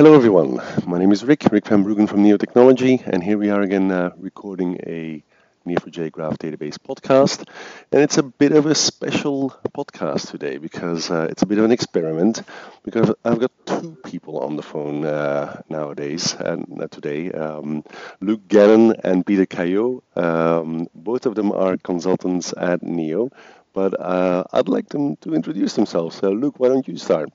Hello everyone, my name is Rick, Rik Van Bruggen from Neo Technology, and here we are again uh, recording a Neo4j Graph Database podcast. And it's a bit of a special podcast today because uh, it's a bit of an experiment because I've got two people on the phone uh, nowadays and uh, today, um, Luke Gannon and Pieter Cailliau. Um, both of them are consultants at Neo, but uh, I'd like them to introduce themselves. So, Luke, why don't you start?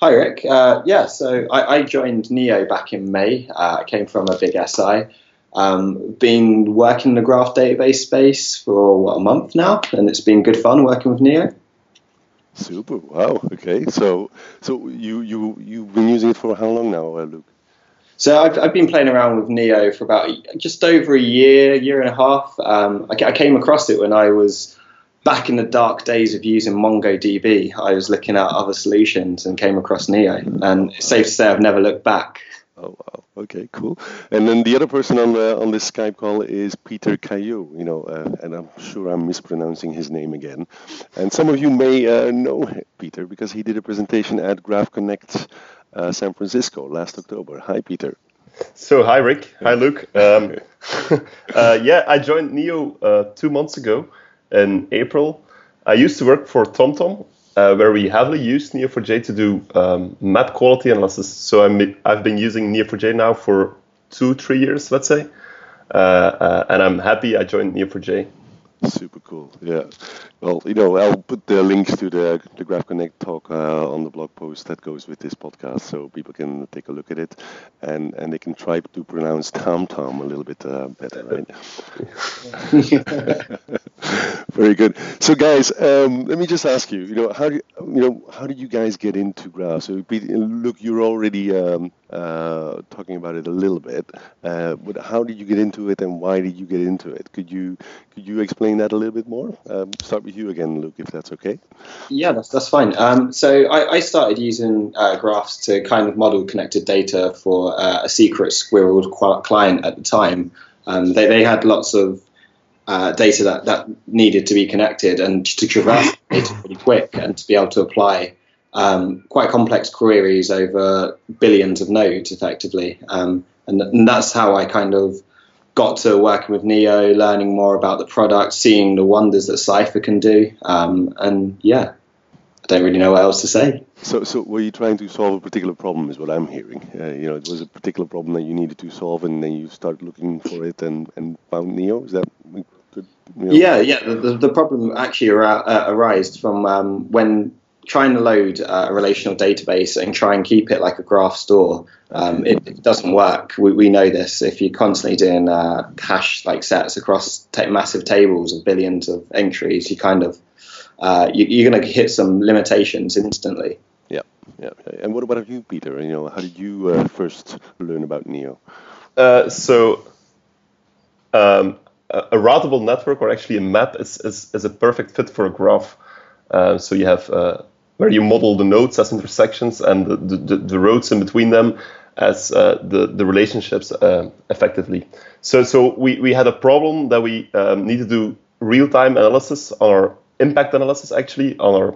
Hi, Rick. Uh, yeah, so I, I, joined Neo back in May. Uh, I came from a big SI. Um, been working in the graph database space for what, a month now, and it's been good fun working with Neo. Super. Wow. Okay. So, so you you you've been using it for how long now, uh, Luke? So I've, I've been playing around with Neo for about just over a year, year and a half. Um, I, I came across it when I was back in the dark days of using MongoDB, I was looking at other solutions and came across Neo. And it's safe to say I've never looked back. Oh wow! Okay, cool. And then the other person on the on this Skype call is Pieter Cailliau. You know, uh, and I'm sure I'm mispronouncing his name again. And some of you may uh, know Peter because he did a presentation at GraphConnect uh, San Francisco last October. Hi, Peter. So hi, Rick. Hi, Luke. Um, uh, yeah, I joined Neo uh, two months ago in April. I used to work for TomTom, uh, where we heavily use Neo4j to do um, map quality analysis. So I'm, I've been using Neo4j now for two, three years, let's say. Uh, uh, and I'm happy I joined Neo4j. Super cool. Yeah. Well, you know, I'll put the links to the the GraphConnect talk uh, on the blog post that goes with this podcast, so people can take a look at it, and and they can try to pronounce Tom Tom a little bit uh, better, right? Very good. So, guys, um, let me just ask you. You know, how do you, you know how did you guys get into graphs? So, Luke, you're already um, uh, talking about it a little bit, uh, but how did you get into it, and why did you get into it? Could you could you explain that a little bit more? Um, start with you again, Luke, if that's okay. Yeah, that's that's fine. Um, so, I, I, started using uh, graphs to kind of model connected data for uh, a secret squirreled client at the time. Um, they they had lots of uh, data that, that needed to be connected and to traverse data pretty quick and to be able to apply um, quite complex queries over billions of nodes effectively. Um, and, and, that's how I kind of got to working with Neo, learning more about the product, seeing the wonders that Cypher can do. Um, and yeah, I don't really know what else to say. So, so were you trying to solve a particular problem? Is what I'm hearing. Uh, you know, it was a particular problem that you needed to solve, and then you started looking for it and, and found Neo. Is that? You know? Yeah, yeah. The, the, problem actually ar- uh, arose from um, when trying to load uh, a relational database and try and keep it like a graph store. Um, it, it, doesn't work. We, we know this. If you're constantly doing uh, hash like sets across t- massive tables of billions of entries, you kind of uh, you, are going to hit some limitations instantly. Yeah, yeah. And what about you, Peter? You know, how did you uh, first learn about Neo? Uh, so, um, a routable network or actually a map is, is, is a perfect fit for a graph. Uh, so you have uh, where you model the nodes as intersections and the, the, the roads in between them as uh, the, the relationships uh, effectively. So, so we, we had a problem that we um, need to do real-time analysis on our impact analysis actually on our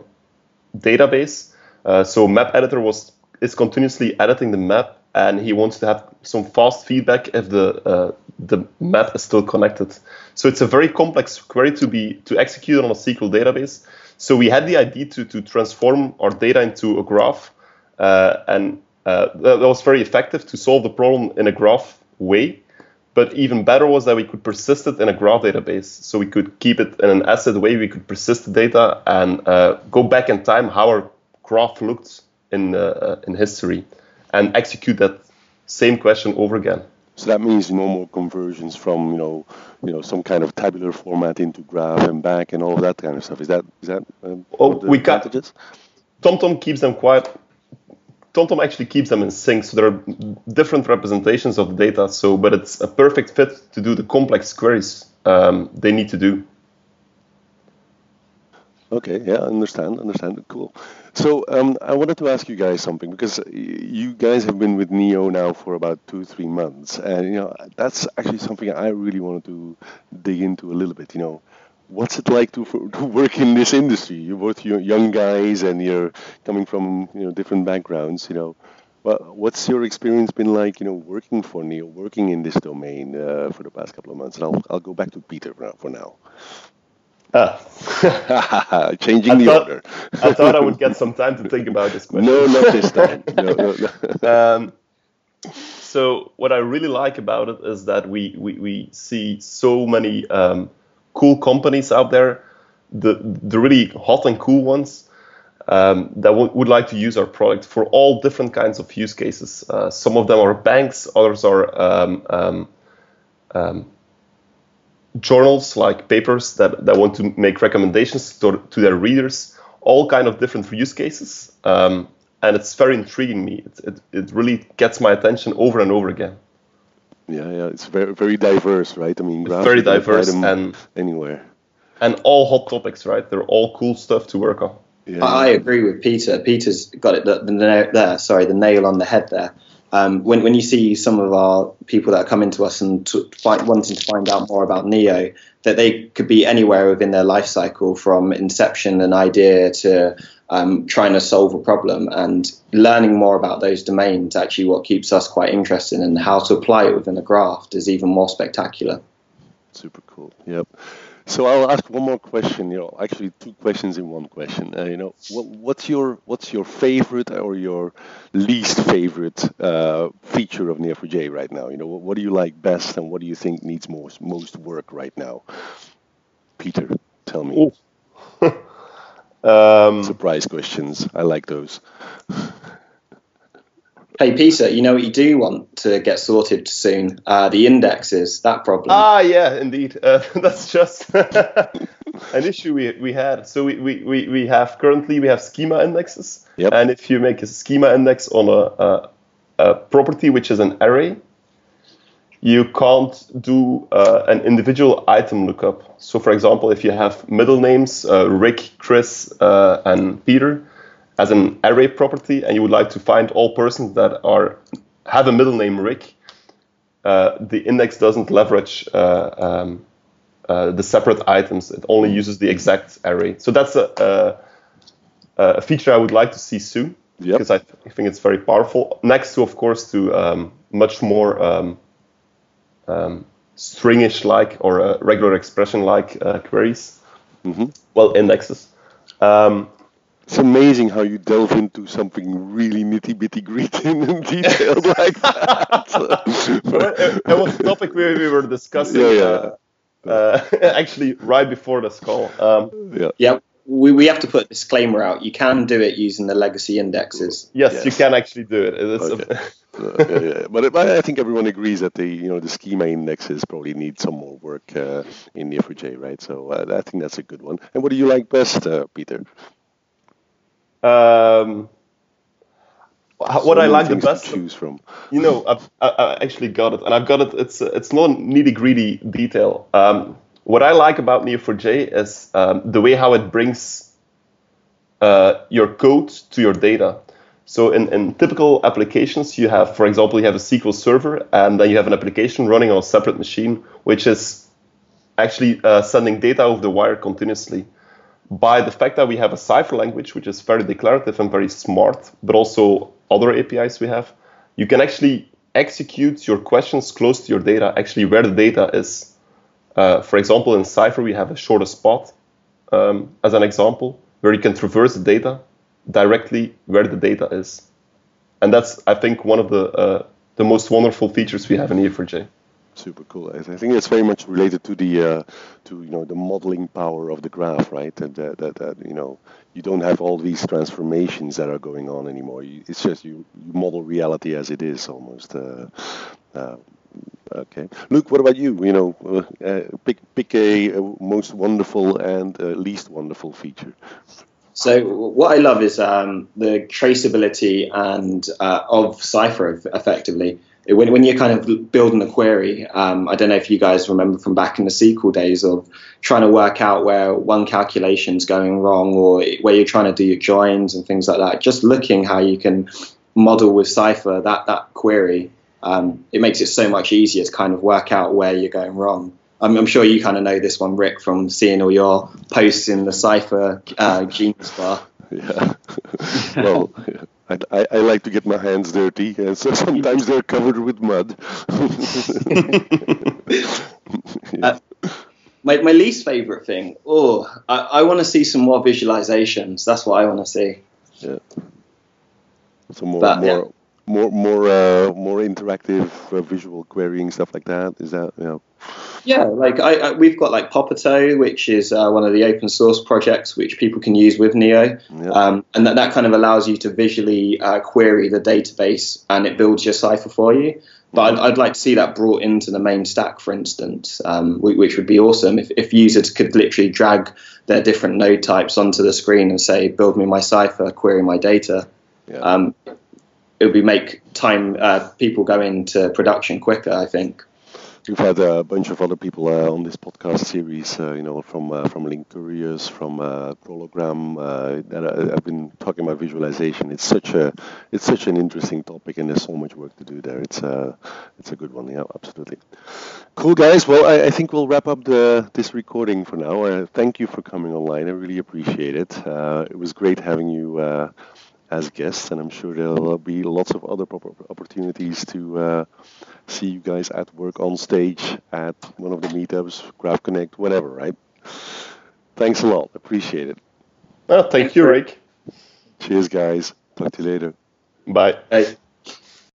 database. Uh, so map editor was is continuously editing the map, and he wants to have some fast feedback if the uh, the map is still connected. So it's a very complex query to be to execute on a SQL database. So we had the idea to to transform our data into a graph, uh, and uh, that was very effective to solve the problem in a graph way. But even better was that we could persist it in a graph database. So we could keep it in an ACID way. We could persist the data and uh, go back in time how our graph looked in uh, in history, and execute that same question over again. So that means no more conversions from you know you know some kind of tabular format into graph and back and all of that kind of stuff. Is that is that? Um, oh, we got TomTom keeps them quite TomTom actually keeps them in sync, so there are different representations of the data. So, but it's a perfect fit to do the complex queries um, they need to do. Okay, yeah, understand, understand. Cool. So um, I wanted to ask you guys something because you guys have been with Neo now for about two, three months, and you know that's actually something I really wanted to dig into a little bit. You know, what's it like to, to work in this industry? You're both young guys and you're coming from you know different backgrounds. You know, Well, what's your experience been like, you know, working for Neo, working in this domain uh, for the past couple of months? And I'll, I'll go back to Peter for now. Ah. Changing I the thought- order. I thought I would get some time to think about this question. No, not this time. No, no, no. Um, so what I really like about it is that we we, we see so many um, cool companies out there, the the really hot and cool ones um, that would like to use our product for all different kinds of use cases. Uh, some of them are banks, others are um, um, um, journals like papers that, that want to make recommendations to, to their readers, all kind of different use cases. Um, and it's very intriguing me. It, it, it really gets my attention over and over again. Yeah, yeah. It's very, very diverse, right? I mean, It's very you can apply diverse and anywhere. and all hot topics, right? They're all cool stuff to work on. Yeah. I I agree with Peter. Peter's got it the, the nail there. Sorry, the nail on the head there. Um, when when you see some of our people that are coming to us and to find, wanting to find out more about Neo, that they could be anywhere within their life cycle, from inception, an idea to um, trying to solve a problem, and learning more about those domains. Actually, what keeps us quite interested, and how to apply it within a graph is even more spectacular. Super cool. Yep. So I'll ask one more question. You know, actually two questions in one question. Uh, you know, what, what's your what's your favorite or your least favorite uh, feature of Neo4j right now? You know, what, what do you like best, and what do you think needs most most work right now? Peter, tell me. Um, Surprise questions. I like those. Hey Peter, you know what you do want to get sorted soon? Uh, the indexes, that problem. Ah, yeah, indeed. Uh, that's just an issue we, we had. So we, we, we, we have currently we have schema indexes, Yep. and if you make a schema index on a, a, a property which is an array, you can't do uh, an individual item lookup. So, for example, if you have middle names uh, Rick, Chris, uh, and Peter as an array property, and you would like to find all persons that are have a middle name Rick, uh, the index doesn't leverage uh, um, uh, the separate items. It only uses the exact array. So that's a, a, a feature I would like to see soon Yep. because I, th- I think it's very powerful. Next to, of course, to um, much more um, um, stringish like or uh, regular expression like uh, queries. Mhm. Well, indexes. Um, It's amazing how you delve into something really nitty bitty gritty and detailed like that. it, it was a topic we, we were discussing. Yeah, yeah. Uh, uh, actually, right before this call. Um, yeah. Yeah, we, we have to put a disclaimer out. You can do it using the legacy indexes. yes, Yes. you can actually do it. It's Okay. Uh, yeah, yeah. But, but I think everyone agrees that the you know the schema indexes probably need some more work uh, in Neo4j, right? So uh, I think that's a good one. And what do you like best, uh, Peter? Um, how- what So I like the things to best, choose from. you know, I've, I, I actually got it, and I've got it. It's it's not nitty gritty detail. Um, what I like about Neo4j is um, the way how it brings uh, your code to your data. So in, in typical applications, you have, for example, you have a SQL server, and then you have an application running on a separate machine, which is actually uh, sending data over the wire continuously. By the fact that we have a Cypher language, which is very declarative and very smart, but also other APIs we have, you can actually execute your questions close to your data, actually where the data is. Uh, for example, in Cypher, we have a shortest path um, as an example, where you can traverse the data directly where the data is. And that's, I think, one of the uh, the most wonderful features we have in Neo4j. Super cool. I think it's very much related to the uh, to you know the modeling power of the graph, right? And that, that, that you know you don't have all these transformations that are going on anymore. You, it's just you, you model reality as it is almost. Uh, uh, okay, Luke, what about you? You know, uh, uh, pick pick a, most wonderful and uh, least wonderful feature. So what I love is um, the traceability and uh, of Cypher eff- effectively. When, when you're kind of building a query, um, I don't know if you guys remember from back in the SQL days of trying to work out where one calculation's going wrong or where you're trying to do your joins and things like that. Just looking how you can model with Cypher that, that query, um, it makes it so much easier to kind of work out where you're going wrong. I'm, I'm sure you kind of know this one, Rick, from seeing all your posts in the Cypher uh, Genius Bar. Yeah. well, I, I, I, like to get my hands dirty, and so sometimes they're covered with mud. yeah. uh, my, my least favorite thing, oh, I, I want to see some more visualizations. That's what I want to see. Yeah. So more, but, more, yeah. more, more, uh, more interactive uh, visual querying stuff like that. Is that you know? Yeah, like I, I, we've got like Popoto, which is uh, one of the open source projects which people can use with Neo, yeah. um, and that, that kind of allows you to visually uh, query the database and it builds your Cypher for you. But I'd, I'd, like to see that brought into the main stack, for instance, um, which would be awesome if, if users could literally drag their different node types onto the screen and say, build me my Cypher, query my data. Yeah. Um, it would be make time uh, people go into production quicker, I think. We've had a bunch of other people uh, on this podcast series, uh, you know, from uh, from Linkurious, from uh, Prologram, uh, that I've been talking about visualization. It's such a it's such an interesting topic, and there's so much work to do there. It's a it's a good one, yeah, absolutely. Cool, guys. Well, I, I think we'll wrap up the this recording for now. Uh, thank you for coming online. I really appreciate it. it was great having you as guests, and I'm sure there'll be lots of other opportunities to uh, see you guys at work on stage at one of the meetups, GraphConnect, whatever, right? Thanks a lot. Appreciate it. Well, thank you, Rick. Cheers, guys. Talk to you later. Bye. Hey.